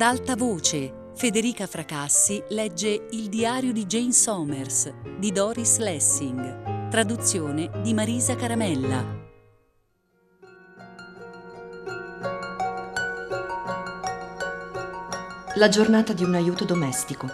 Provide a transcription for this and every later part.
Ad alta voce, Federica Fracassi legge Il diario di Jane Somers di Doris Lessing, traduzione di Marisa Caramella. La giornata di un aiuto domestico.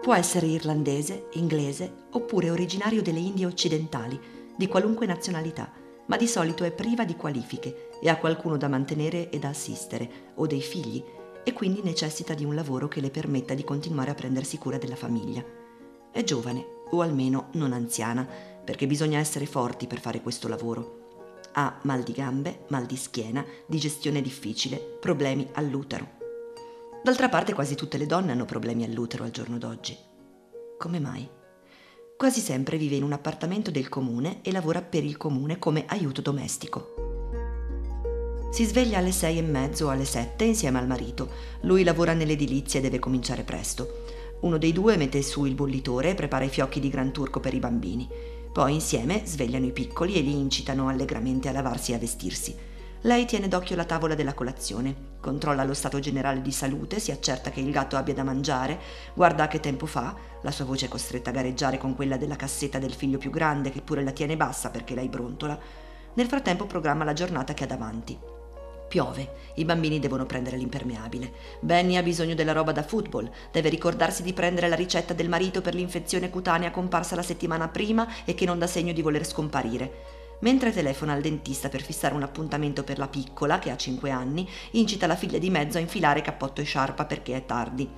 Può essere irlandese, inglese oppure originario delle Indie occidentali, di qualunque nazionalità, ma di solito è priva di qualifiche e ha qualcuno da mantenere e da assistere, o dei figli, e quindi necessita di un lavoro che le permetta di continuare a prendersi cura della famiglia. È giovane, o almeno non anziana, perché bisogna essere forti per fare questo lavoro ha mal di gambe, mal di schiena, digestione difficile, problemi all'utero. D'altra parte quasi tutte le donne hanno problemi all'utero al giorno d'oggi. Come mai? Quasi sempre vive in un appartamento del comune e lavora per il comune come aiuto domestico. Si sveglia alle sei e mezzo o alle sette insieme al marito. Lui lavora nell'edilizia e deve cominciare presto. Uno dei due mette su il bollitore e prepara i fiocchi di gran turco per i bambini. Poi insieme svegliano i piccoli e li incitano allegramente a lavarsi e a vestirsi. Lei tiene d'occhio la tavola della colazione, controlla lo stato generale di salute, si accerta che il gatto abbia da mangiare, guarda che tempo fa, la sua voce è costretta a gareggiare con quella della cassetta del figlio più grande che pure la tiene bassa perché lei brontola. Nel frattempo programma la giornata che ha davanti. Piove, i bambini devono prendere l'impermeabile. Benny ha bisogno della roba da football, deve ricordarsi di prendere la ricetta del marito per l'infezione cutanea comparsa la settimana prima e che non dà segno di voler scomparire. Mentre telefona al dentista per fissare un appuntamento per la piccola, che ha 5 anni, incita la figlia di mezzo a infilare cappotto e sciarpa perché è tardi.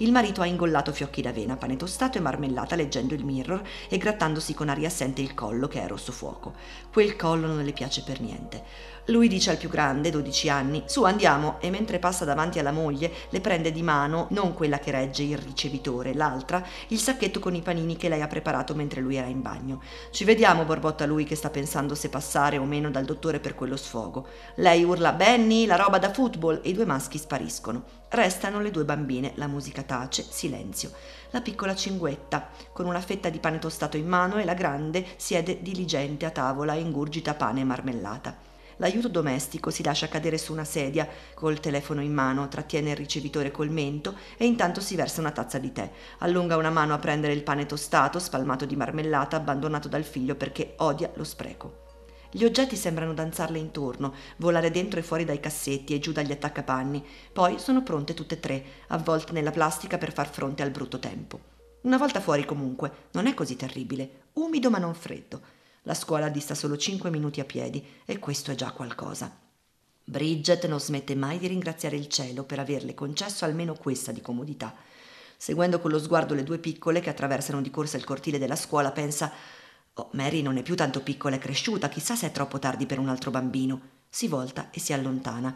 Il marito ha ingollato fiocchi d'avena, pane tostato e marmellata leggendo il mirror e grattandosi con aria assente il collo che è rosso fuoco. Quel collo non le piace per niente. Lui dice al più grande, 12 anni, su andiamo, e mentre passa davanti alla moglie le prende di mano, non quella che regge il ricevitore, l'altra, il sacchetto con i panini che lei ha preparato mentre lui era in bagno. Ci vediamo, borbotta lui che sta pensando se passare o meno dal dottore per quello sfogo. Lei urla Benny, la roba da football, e i due maschi spariscono. Restano le due bambine, la musica tace, silenzio. La piccola cinguetta, con una fetta di pane tostato in mano, e la grande siede diligente a tavola e ingurgita pane e marmellata. L'aiuto domestico si lascia cadere su una sedia, col telefono in mano, trattiene il ricevitore col mento e intanto si versa una tazza di tè. Allunga una mano a prendere il pane tostato, spalmato di marmellata, abbandonato dal figlio perché odia lo spreco. Gli oggetti sembrano danzarle intorno, volare dentro e fuori dai cassetti e giù dagli attaccapanni. Poi sono pronte tutte e tre, avvolte nella plastica per far fronte al brutto tempo. Una volta fuori comunque, non è così terribile, umido ma non freddo. La scuola dista solo cinque minuti a piedi e questo è già qualcosa. Bridget non smette mai di ringraziare il cielo per averle concesso almeno questa di comodità. Seguendo con lo sguardo le due piccole che attraversano di corsa il cortile della scuola, pensa Oh, Mary non è più tanto piccola e cresciuta, chissà se è troppo tardi per un altro bambino. Si volta e si allontana.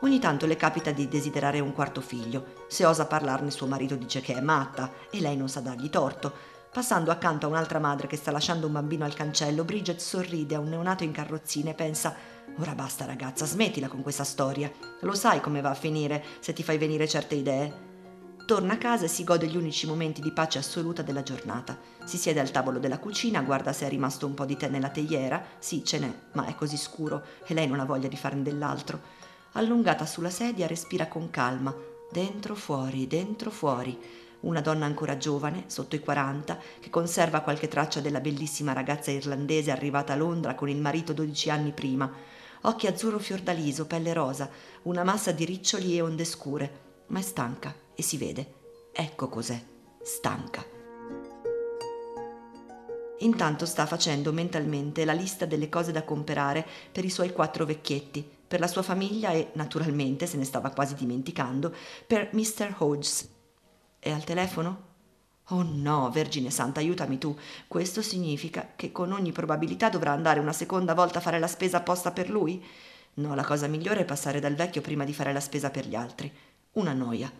Ogni tanto le capita di desiderare un quarto figlio. Se osa parlarne suo marito dice che è matta e lei non sa dargli torto. Passando accanto a un'altra madre che sta lasciando un bambino al cancello, Bridget sorride a un neonato in carrozzina e pensa Ora basta ragazza, smettila con questa storia. Lo sai come va a finire se ti fai venire certe idee. Torna a casa e si gode gli unici momenti di pace assoluta della giornata. Si siede al tavolo della cucina, guarda se è rimasto un po' di tè nella teiera. Sì, ce n'è, ma è così scuro e lei non ha voglia di farne dell'altro. Allungata sulla sedia, respira con calma. Dentro, fuori, dentro, fuori una donna ancora giovane, sotto i 40, che conserva qualche traccia della bellissima ragazza irlandese arrivata a Londra con il marito 12 anni prima. Occhi azzurro fiordaliso, pelle rosa, una massa di riccioli e onde scure, ma è stanca e si vede. Ecco cos'è, stanca. Intanto sta facendo mentalmente la lista delle cose da comprare per i suoi quattro vecchietti, per la sua famiglia e, naturalmente, se ne stava quasi dimenticando, per Mr. Hodges, è al telefono? Oh no, Vergine Santa, aiutami tu. Questo significa che con ogni probabilità dovrà andare una seconda volta a fare la spesa apposta per lui? No, la cosa migliore è passare dal vecchio prima di fare la spesa per gli altri. Una noia.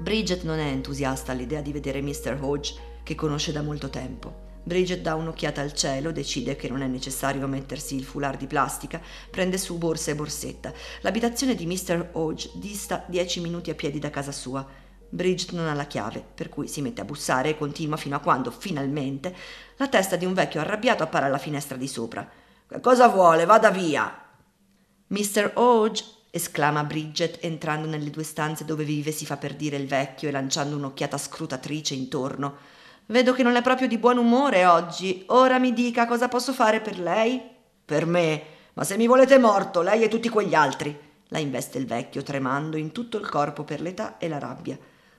Bridget non è entusiasta all'idea di vedere Mr. Hodge, che conosce da molto tempo. Bridget dà un'occhiata al cielo, decide che non è necessario mettersi il foulard di plastica, prende su borsa e borsetta. L'abitazione di Mr. Hodge dista dieci minuti a piedi da casa sua. Bridget non ha la chiave, per cui si mette a bussare e continua fino a quando, finalmente, la testa di un vecchio arrabbiato appare alla finestra di sopra. Che cosa vuole? Vada via. Mr. Hodge, esclama Bridget entrando nelle due stanze dove vive si fa per dire il vecchio e lanciando un'occhiata scrutatrice intorno. Vedo che non è proprio di buon umore oggi. Ora mi dica cosa posso fare per lei? Per me? Ma se mi volete morto, lei e tutti quegli altri. La investe il vecchio, tremando in tutto il corpo per l'età e la rabbia.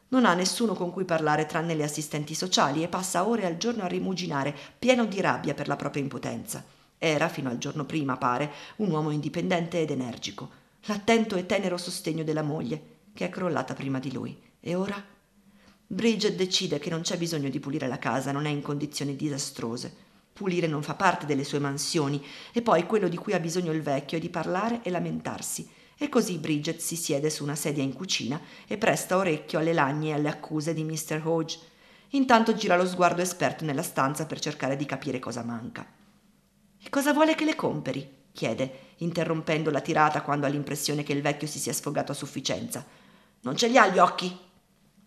Non ha nessuno con cui parlare tranne le assistenti sociali e passa ore al giorno a rimuginare, pieno di rabbia per la propria impotenza. Era, fino al giorno prima, pare, un uomo indipendente ed energico, l'attento e tenero sostegno della moglie, che è crollata prima di lui. E ora? Bridget decide che non c'è bisogno di pulire la casa, non è in condizioni disastrose. Pulire non fa parte delle sue mansioni, e poi quello di cui ha bisogno il vecchio è di parlare e lamentarsi. E così Bridget si siede su una sedia in cucina e presta orecchio alle lagne e alle accuse di Mr. Hodge. Intanto gira lo sguardo esperto nella stanza per cercare di capire cosa manca. E cosa vuole che le comperi? chiede, interrompendo la tirata quando ha l'impressione che il vecchio si sia sfogato a sufficienza. Non ce li ha gli occhi?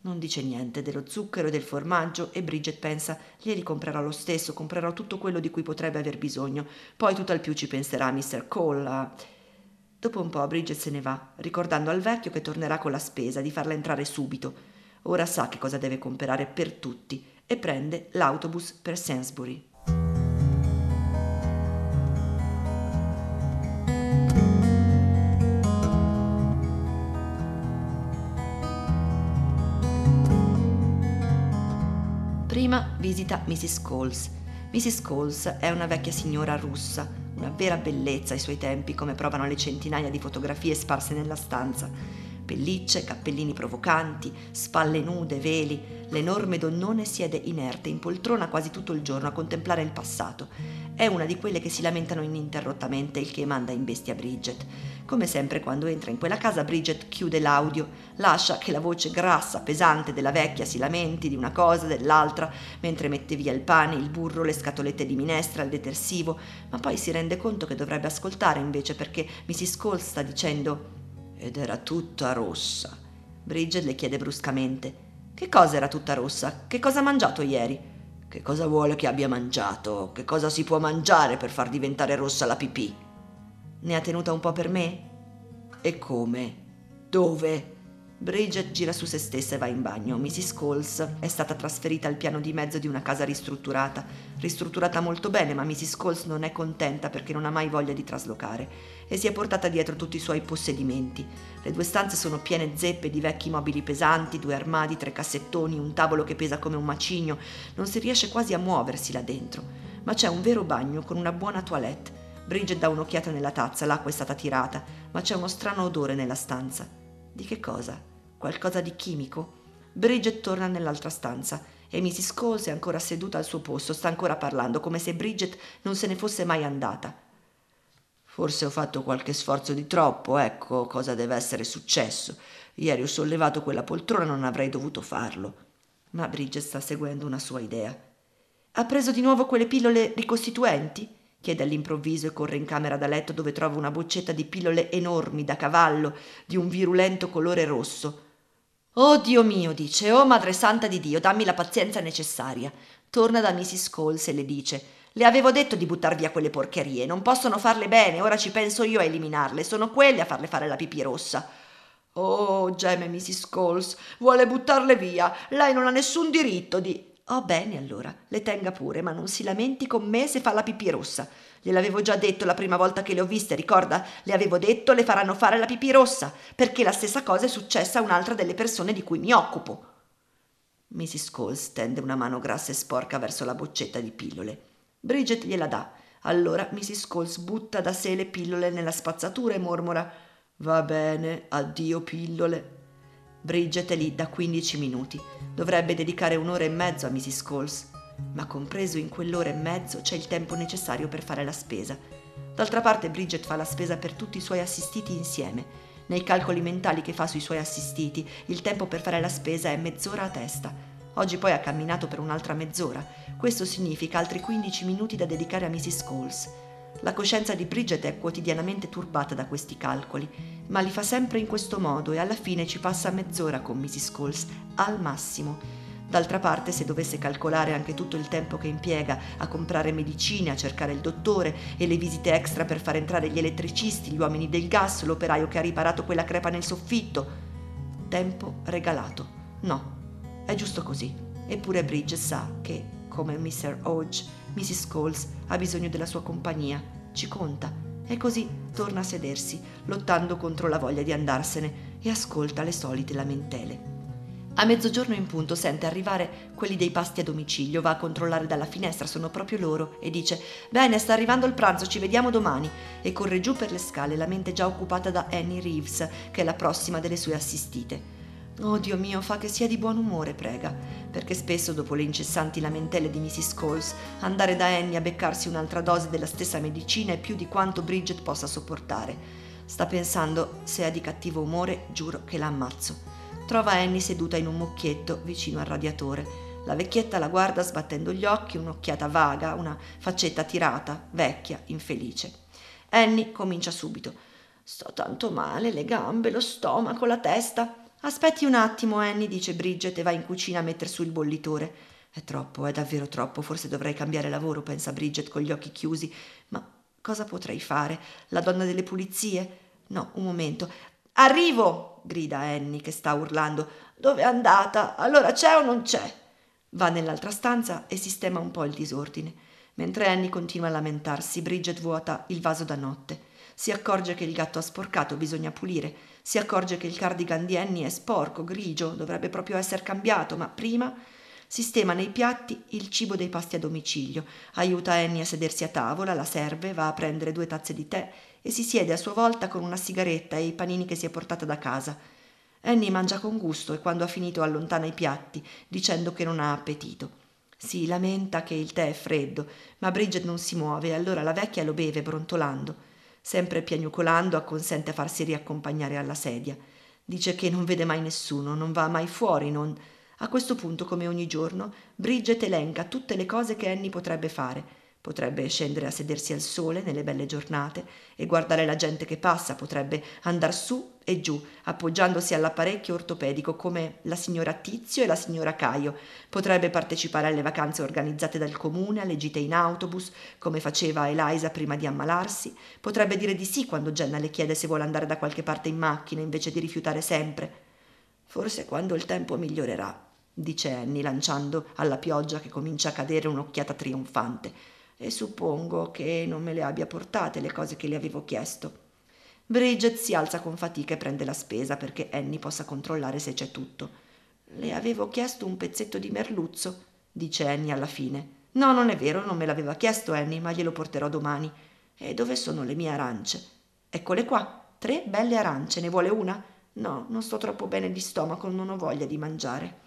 Non dice niente dello zucchero e del formaggio e Bridget pensa glieli comprerò lo stesso, comprerò tutto quello di cui potrebbe aver bisogno. Poi tutto al più ci penserà Mr. Cole. Dopo un po' Bridget se ne va, ricordando al vecchio che tornerà con la spesa, di farla entrare subito. Ora sa che cosa deve comprare per tutti e prende l'autobus per Sainsbury. Prima visita Mrs. Coles. Mrs. Coles è una vecchia signora russa, una vera bellezza ai suoi tempi, come provano le centinaia di fotografie sparse nella stanza. Pellicce, cappellini provocanti, spalle nude, veli, l'enorme donnone siede inerte in poltrona quasi tutto il giorno a contemplare il passato. È una di quelle che si lamentano ininterrottamente, il che manda in bestia Bridget. Come sempre quando entra in quella casa Bridget chiude l'audio, lascia che la voce grassa, pesante della vecchia si lamenti di una cosa, dell'altra, mentre mette via il pane, il burro, le scatolette di minestra, il detersivo, ma poi si rende conto che dovrebbe ascoltare invece perché Mrs. Cole sta dicendo ed era tutta rossa. Bridget le chiede bruscamente che cosa era tutta rossa? Che cosa ha mangiato ieri? Che cosa vuole che abbia mangiato? Che cosa si può mangiare per far diventare rossa la pipì? Ne ha tenuta un po' per me? E come? Dove? Bridget gira su se stessa e va in bagno. Mrs. Coles è stata trasferita al piano di mezzo di una casa ristrutturata. Ristrutturata molto bene, ma Mrs. Coles non è contenta perché non ha mai voglia di traslocare e si è portata dietro tutti i suoi possedimenti. Le due stanze sono piene zeppe di vecchi mobili pesanti, due armadi, tre cassettoni, un tavolo che pesa come un macigno. Non si riesce quasi a muoversi là dentro. Ma c'è un vero bagno con una buona toilette Bridget dà un'occhiata nella tazza, l'acqua è stata tirata, ma c'è uno strano odore nella stanza. Di che cosa? Qualcosa di chimico? Bridget torna nell'altra stanza e Mrs. Coles è ancora seduta al suo posto, sta ancora parlando, come se Bridget non se ne fosse mai andata. Forse ho fatto qualche sforzo di troppo, ecco cosa deve essere successo. Ieri ho sollevato quella poltrona, non avrei dovuto farlo. Ma Bridget sta seguendo una sua idea. Ha preso di nuovo quelle pillole ricostituenti? chiede all'improvviso e corre in camera da letto dove trova una boccetta di pillole enormi da cavallo di un virulento colore rosso. Oh Dio mio, dice, oh Madre Santa di Dio, dammi la pazienza necessaria. Torna da Mrs. Coles e le dice le avevo detto di buttar via quelle porcherie, non possono farle bene, ora ci penso io a eliminarle, sono quelle a farle fare la pipì rossa. Oh, geme Mrs. Coles, vuole buttarle via, lei non ha nessun diritto di. Oh bene allora, le tenga pure, ma non si lamenti con me se fa la pipì rossa. Gliel'avevo già detto la prima volta che le ho viste, ricorda? Le avevo detto le faranno fare la pipì rossa, perché la stessa cosa è successa a un'altra delle persone di cui mi occupo. Mrs. Coles tende una mano grassa e sporca verso la boccetta di pillole. Bridget gliela dà. Allora Mrs. Coles butta da sé le pillole nella spazzatura e mormora Va bene, addio pillole. Bridget è lì da 15 minuti. Dovrebbe dedicare un'ora e mezzo a Mrs. Coles, ma compreso in quell'ora e mezzo c'è il tempo necessario per fare la spesa. D'altra parte Bridget fa la spesa per tutti i suoi assistiti insieme. Nei calcoli mentali che fa sui suoi assistiti, il tempo per fare la spesa è mezz'ora a testa. Oggi poi ha camminato per un'altra mezz'ora. Questo significa altri 15 minuti da dedicare a Mrs. Coles. La coscienza di Bridget è quotidianamente turbata da questi calcoli, ma li fa sempre in questo modo e alla fine ci passa mezz'ora con Mrs. Coles, al massimo. D'altra parte, se dovesse calcolare anche tutto il tempo che impiega a comprare medicine, a cercare il dottore e le visite extra per far entrare gli elettricisti, gli uomini del gas, l'operaio che ha riparato quella crepa nel soffitto. Tempo regalato. No, è giusto così. Eppure Bridget sa che, come Mr. Hodge, Mrs. Coles ha bisogno della sua compagnia, ci conta. E così torna a sedersi, lottando contro la voglia di andarsene, e ascolta le solite lamentele. A mezzogiorno in punto sente arrivare quelli dei pasti a domicilio, va a controllare dalla finestra, sono proprio loro, e dice Bene, sta arrivando il pranzo, ci vediamo domani. E corre giù per le scale, la mente già occupata da Annie Reeves, che è la prossima delle sue assistite. Oh Dio mio, fa che sia di buon umore, prega, perché spesso dopo le incessanti lamentele di Mrs. Coles, andare da Annie a beccarsi un'altra dose della stessa medicina è più di quanto Bridget possa sopportare. Sta pensando, se è di cattivo umore, giuro che la ammazzo trova Annie seduta in un mucchietto vicino al radiatore. La vecchietta la guarda sbattendo gli occhi, un'occhiata vaga, una faccetta tirata, vecchia, infelice. Annie comincia subito. Sto tanto male, le gambe, lo stomaco, la testa. Aspetti un attimo, Annie, dice Bridget e va in cucina a mettere su il bollitore. È troppo, è davvero troppo, forse dovrei cambiare lavoro, pensa Bridget con gli occhi chiusi. Ma cosa potrei fare? La donna delle pulizie? No, un momento. Arrivo! grida Annie che sta urlando. Dove è andata? Allora c'è o non c'è? Va nell'altra stanza e sistema un po' il disordine. Mentre Annie continua a lamentarsi, Bridget vuota il vaso da notte. Si accorge che il gatto ha sporcato, bisogna pulire. Si accorge che il cardigan di Annie è sporco, grigio, dovrebbe proprio essere cambiato, ma prima sistema nei piatti il cibo dei pasti a domicilio, aiuta Annie a sedersi a tavola, la serve, va a prendere due tazze di tè e si siede a sua volta con una sigaretta e i panini che si è portata da casa. Annie mangia con gusto e quando ha finito allontana i piatti, dicendo che non ha appetito. Si lamenta che il tè è freddo, ma Bridget non si muove e allora la vecchia lo beve brontolando. Sempre piagnucolando acconsente a farsi riaccompagnare alla sedia. Dice che non vede mai nessuno, non va mai fuori, non a questo punto, come ogni giorno, Bridget elenca tutte le cose che Annie potrebbe fare. Potrebbe scendere a sedersi al sole nelle belle giornate e guardare la gente che passa, potrebbe andare su e giù, appoggiandosi all'apparecchio ortopedico come la signora Tizio e la signora Caio. Potrebbe partecipare alle vacanze organizzate dal comune, alle gite in autobus, come faceva Eliza prima di ammalarsi. Potrebbe dire di sì quando Jenna le chiede se vuole andare da qualche parte in macchina invece di rifiutare sempre. Forse quando il tempo migliorerà dice Annie lanciando alla pioggia che comincia a cadere un'occhiata trionfante. E suppongo che non me le abbia portate le cose che le avevo chiesto. Bridget si alza con fatica e prende la spesa perché Annie possa controllare se c'è tutto. Le avevo chiesto un pezzetto di merluzzo, dice Annie alla fine. No, non è vero, non me l'aveva chiesto Annie, ma glielo porterò domani. E dove sono le mie arance? Eccole qua, tre belle arance, ne vuole una? No, non sto troppo bene di stomaco, non ho voglia di mangiare.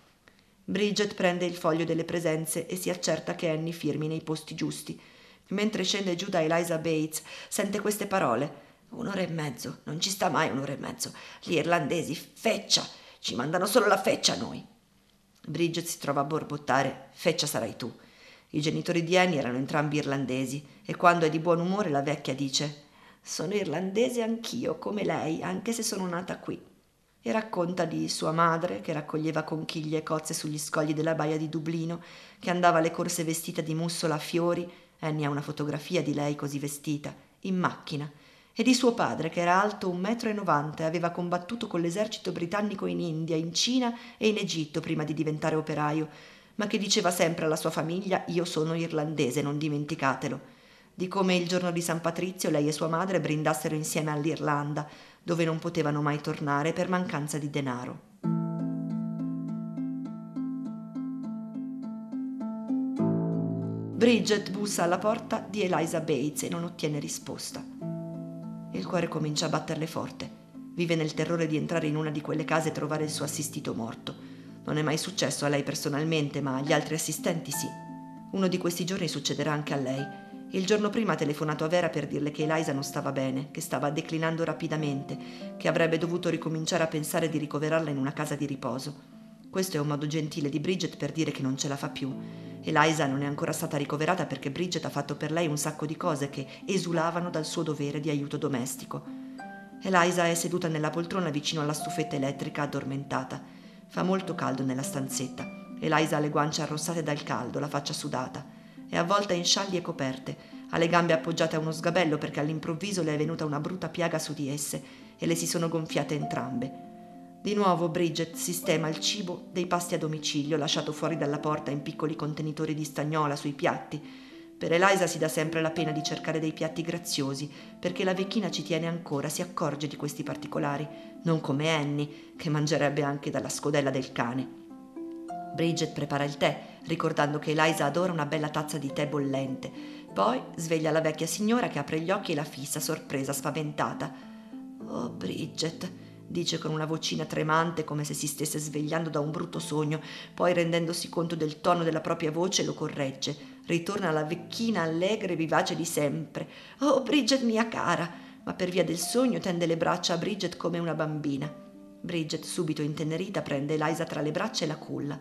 Bridget prende il foglio delle presenze e si accerta che Annie firmi nei posti giusti. Mentre scende giù da Eliza Bates, sente queste parole. Un'ora e mezzo, non ci sta mai un'ora e mezzo. Gli irlandesi, feccia, ci mandano solo la feccia a noi. Bridget si trova a borbottare, feccia sarai tu. I genitori di Annie erano entrambi irlandesi e quando è di buon umore la vecchia dice Sono irlandese anch'io, come lei, anche se sono nata qui e racconta di sua madre che raccoglieva conchiglie e cozze sugli scogli della baia di Dublino, che andava alle corse vestita di mussola a fiori, Annie ha una fotografia di lei così vestita, in macchina, e di suo padre che era alto un metro e novanta e aveva combattuto con l'esercito britannico in India, in Cina e in Egitto prima di diventare operaio, ma che diceva sempre alla sua famiglia io sono irlandese, non dimenticatelo di come il giorno di San Patrizio lei e sua madre brindassero insieme all'Irlanda, dove non potevano mai tornare per mancanza di denaro. Bridget bussa alla porta di Eliza Bates e non ottiene risposta. Il cuore comincia a batterle forte. Vive nel terrore di entrare in una di quelle case e trovare il suo assistito morto. Non è mai successo a lei personalmente, ma agli altri assistenti sì. Uno di questi giorni succederà anche a lei il giorno prima ha telefonato a Vera per dirle che Eliza non stava bene, che stava declinando rapidamente, che avrebbe dovuto ricominciare a pensare di ricoverarla in una casa di riposo. Questo è un modo gentile di Bridget per dire che non ce la fa più. Eliza non è ancora stata ricoverata perché Bridget ha fatto per lei un sacco di cose che esulavano dal suo dovere di aiuto domestico. Eliza è seduta nella poltrona vicino alla stufetta elettrica addormentata. Fa molto caldo nella stanzetta. Eliza ha le guance arrossate dal caldo, la faccia sudata. È avvolta in scialli e coperte, ha le gambe appoggiate a uno sgabello perché all'improvviso le è venuta una brutta piaga su di esse e le si sono gonfiate entrambe. Di nuovo Bridget sistema il cibo dei pasti a domicilio lasciato fuori dalla porta in piccoli contenitori di stagnola sui piatti. Per Eliza si dà sempre la pena di cercare dei piatti graziosi, perché la vecchina ci tiene ancora, si accorge di questi particolari, non come Annie, che mangerebbe anche dalla scodella del cane. Bridget prepara il tè, ricordando che Eliza adora una bella tazza di tè bollente. Poi sveglia la vecchia signora che apre gli occhi e la fissa, sorpresa, spaventata. Oh, Bridget, dice con una vocina tremante come se si stesse svegliando da un brutto sogno, poi rendendosi conto del tono della propria voce lo corregge. Ritorna alla vecchina allegra e vivace di sempre. Oh, Bridget mia cara! Ma per via del sogno tende le braccia a Bridget come una bambina. Bridget, subito intenerita, prende Eliza tra le braccia e la culla.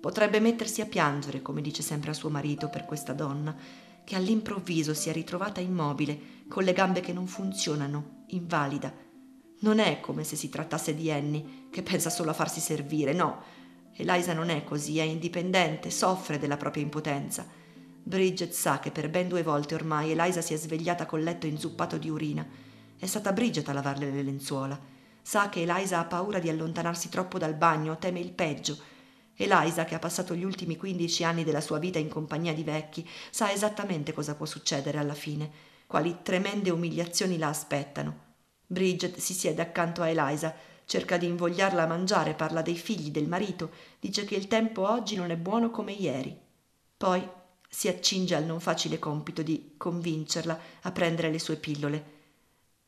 Potrebbe mettersi a piangere, come dice sempre a suo marito, per questa donna, che all'improvviso si è ritrovata immobile, con le gambe che non funzionano, invalida. Non è come se si trattasse di Annie, che pensa solo a farsi servire, no. Eliza non è così, è indipendente, soffre della propria impotenza. Bridget sa che per ben due volte ormai Eliza si è svegliata col letto inzuppato di urina. È stata Bridget a lavarle le lenzuola. Sa che Eliza ha paura di allontanarsi troppo dal bagno, teme il peggio Eliza, che ha passato gli ultimi 15 anni della sua vita in compagnia di vecchi, sa esattamente cosa può succedere alla fine, quali tremende umiliazioni la aspettano. Bridget si siede accanto a Eliza, cerca di invogliarla a mangiare, parla dei figli, del marito, dice che il tempo oggi non è buono come ieri. Poi si accinge al non facile compito di convincerla a prendere le sue pillole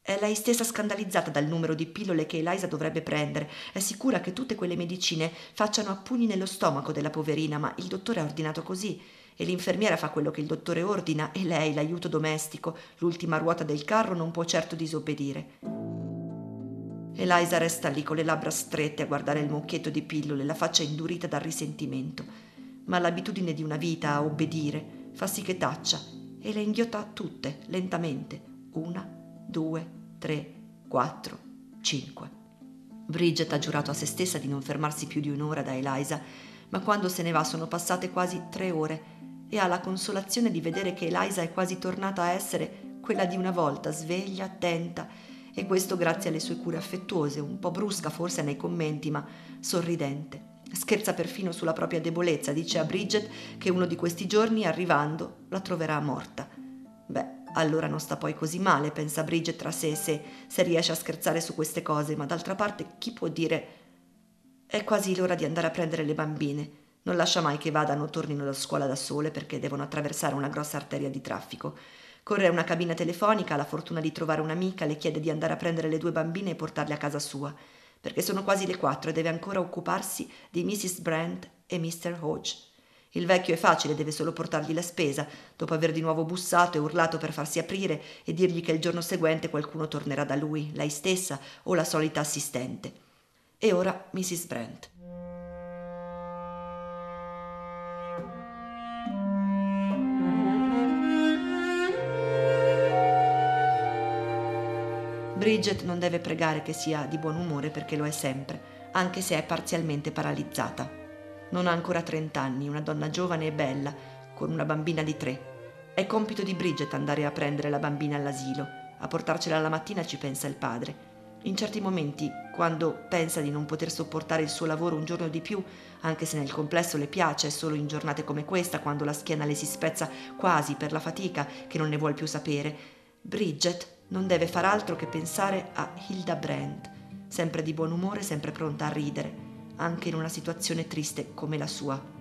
è lei stessa scandalizzata dal numero di pillole che Eliza dovrebbe prendere. È sicura che tutte quelle medicine facciano a pugni nello stomaco della poverina, ma il dottore ha ordinato così. E l'infermiera fa quello che il dottore ordina e lei, l'aiuto domestico, l'ultima ruota del carro, non può certo disobbedire. Eliza resta lì con le labbra strette a guardare il mucchietto di pillole, la faccia indurita dal risentimento. Ma l'abitudine di una vita a obbedire fa sì che taccia e le inghiotta tutte, lentamente, una due, tre, quattro, cinque. Bridget ha giurato a se stessa di non fermarsi più di un'ora da Eliza, ma quando se ne va sono passate quasi tre ore e ha la consolazione di vedere che Eliza è quasi tornata a essere quella di una volta, sveglia, attenta, e questo grazie alle sue cure affettuose, un po' brusca forse nei commenti, ma sorridente. Scherza perfino sulla propria debolezza, dice a Bridget che uno di questi giorni, arrivando, la troverà morta. Beh, allora non sta poi così male, pensa Bridget tra sé e sé, se riesce a scherzare su queste cose, ma d'altra parte chi può dire è quasi l'ora di andare a prendere le bambine. Non lascia mai che vadano o tornino da scuola da sole perché devono attraversare una grossa arteria di traffico. Corre a una cabina telefonica, ha la fortuna di trovare un'amica, le chiede di andare a prendere le due bambine e portarle a casa sua, perché sono quasi le quattro e deve ancora occuparsi di Mrs. Brand e Mr. Hodge. Il vecchio è facile, deve solo portargli la spesa, dopo aver di nuovo bussato e urlato per farsi aprire e dirgli che il giorno seguente qualcuno tornerà da lui, lei stessa o la solita assistente. E ora Mrs. Brent. Bridget non deve pregare che sia di buon umore perché lo è sempre, anche se è parzialmente paralizzata. Non ha ancora 30 anni, una donna giovane e bella, con una bambina di tre. È compito di Bridget andare a prendere la bambina all'asilo. A portarcela la mattina ci pensa il padre. In certi momenti, quando pensa di non poter sopportare il suo lavoro un giorno di più, anche se nel complesso le piace, solo in giornate come questa, quando la schiena le si spezza quasi per la fatica, che non ne vuol più sapere, Bridget non deve far altro che pensare a Hilda Brandt, sempre di buon umore, sempre pronta a ridere anche in una situazione triste come la sua.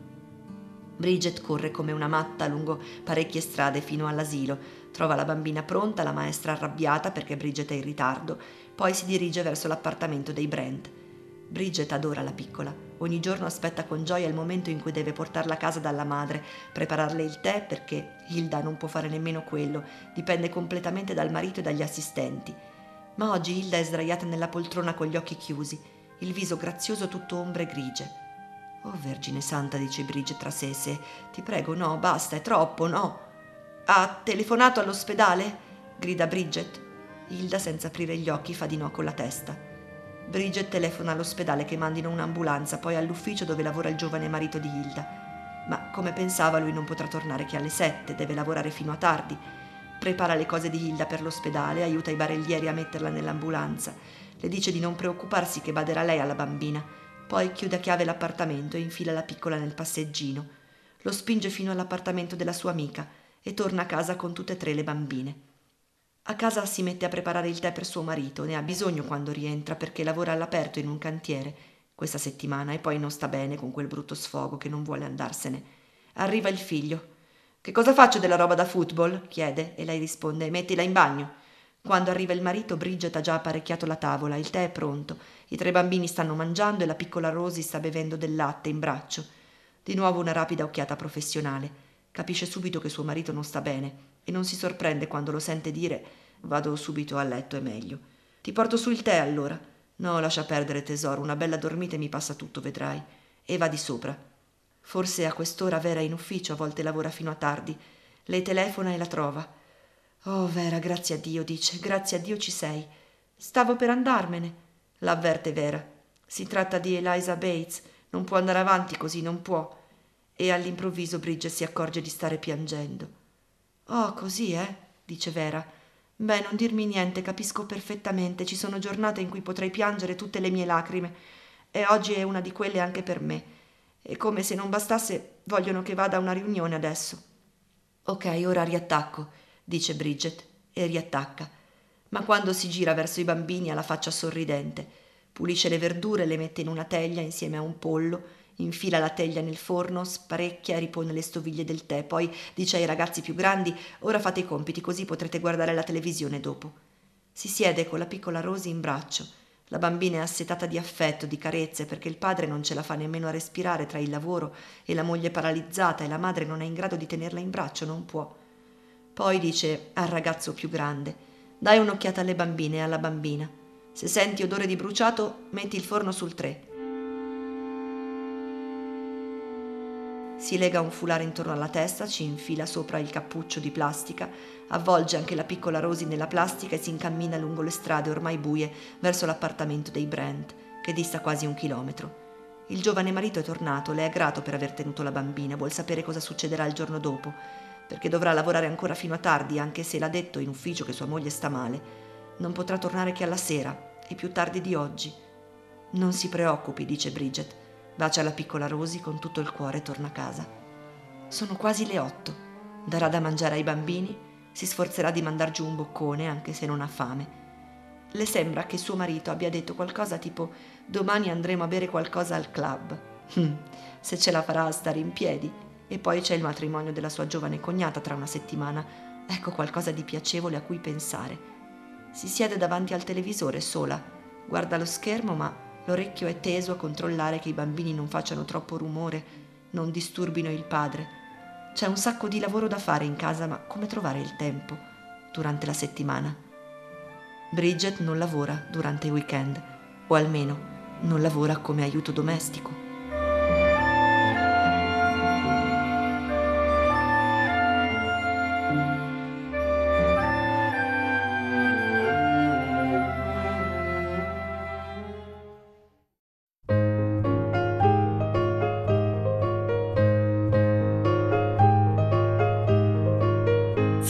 Bridget corre come una matta lungo parecchie strade fino all'asilo, trova la bambina pronta, la maestra arrabbiata perché Bridget è in ritardo, poi si dirige verso l'appartamento dei Brent. Bridget adora la piccola. Ogni giorno aspetta con gioia il momento in cui deve portarla a casa dalla madre, prepararle il tè perché Hilda non può fare nemmeno quello, dipende completamente dal marito e dagli assistenti. Ma oggi Hilda è sdraiata nella poltrona con gli occhi chiusi il viso grazioso tutto ombre grigie. Oh Vergine Santa, dice Bridget tra sé e sé, ti prego, no, basta, è troppo, no. Ha telefonato all'ospedale? grida Bridget. Hilda, senza aprire gli occhi, fa di no con la testa. Bridget telefona all'ospedale che mandino un'ambulanza, poi all'ufficio dove lavora il giovane marito di Hilda. Ma come pensava lui non potrà tornare che alle sette, deve lavorare fino a tardi. Prepara le cose di Hilda per l'ospedale, aiuta i barellieri a metterla nell'ambulanza. Le dice di non preoccuparsi che baderà lei alla bambina. Poi chiude a chiave l'appartamento e infila la piccola nel passeggino. Lo spinge fino all'appartamento della sua amica e torna a casa con tutte e tre le bambine. A casa si mette a preparare il tè per suo marito, ne ha bisogno quando rientra perché lavora all'aperto in un cantiere questa settimana e poi non sta bene con quel brutto sfogo che non vuole andarsene. Arriva il figlio. Che cosa faccio della roba da football? chiede e lei risponde mettila in bagno. Quando arriva il marito, Bridget ha già apparecchiato la tavola, il tè è pronto, i tre bambini stanno mangiando e la piccola Rosie sta bevendo del latte in braccio. Di nuovo una rapida occhiata professionale. Capisce subito che suo marito non sta bene e non si sorprende quando lo sente dire vado subito a letto, è meglio. Ti porto su il tè allora. No, lascia perdere tesoro, una bella dormita e mi passa tutto, vedrai. E va di sopra. Forse a quest'ora Vera è in ufficio, a volte lavora fino a tardi. Lei telefona e la trova. Oh Vera, grazie a Dio, dice, grazie a Dio ci sei. Stavo per andarmene, l'avverte Vera. Si tratta di Eliza Bates, non può andare avanti così, non può. E all'improvviso Bridget si accorge di stare piangendo. Oh, così, eh? dice Vera. Beh, non dirmi niente, capisco perfettamente. Ci sono giornate in cui potrei piangere tutte le mie lacrime. E oggi è una di quelle anche per me. E come se non bastasse, vogliono che vada a una riunione adesso. Ok, ora riattacco, dice Bridget, e riattacca. Ma quando si gira verso i bambini ha la faccia sorridente. Pulisce le verdure, le mette in una teglia insieme a un pollo infila la teglia nel forno, sparecchia e ripone le stoviglie del tè. Poi dice ai ragazzi più grandi: Ora fate i compiti, così potrete guardare la televisione dopo. Si siede con la piccola Rosy in braccio. La bambina è assetata di affetto, di carezze, perché il padre non ce la fa nemmeno a respirare tra il lavoro e la moglie paralizzata e la madre non è in grado di tenerla in braccio, non può. Poi dice al ragazzo più grande: Dai un'occhiata alle bambine e alla bambina. Se senti odore di bruciato, metti il forno sul tre. Si lega un fulare intorno alla testa, ci infila sopra il cappuccio di plastica, avvolge anche la piccola Rosy nella plastica e si incammina lungo le strade ormai buie verso l'appartamento dei Brent, che dista quasi un chilometro. Il giovane marito è tornato, le è grato per aver tenuto la bambina, vuol sapere cosa succederà il giorno dopo, perché dovrà lavorare ancora fino a tardi, anche se l'ha detto in ufficio che sua moglie sta male. Non potrà tornare che alla sera e più tardi di oggi. Non si preoccupi, dice Bridget. Bacia la piccola Rosy con tutto il cuore e torna a casa. Sono quasi le otto. Darà da mangiare ai bambini, si sforzerà di mandar giù un boccone anche se non ha fame. Le sembra che suo marito abbia detto qualcosa tipo domani andremo a bere qualcosa al club. Se ce la farà a stare in piedi. E poi c'è il matrimonio della sua giovane cognata tra una settimana. Ecco qualcosa di piacevole a cui pensare. Si siede davanti al televisore sola, guarda lo schermo ma L'orecchio è teso a controllare che i bambini non facciano troppo rumore, non disturbino il padre. C'è un sacco di lavoro da fare in casa, ma come trovare il tempo durante la settimana? Bridget non lavora durante i weekend, o almeno non lavora come aiuto domestico.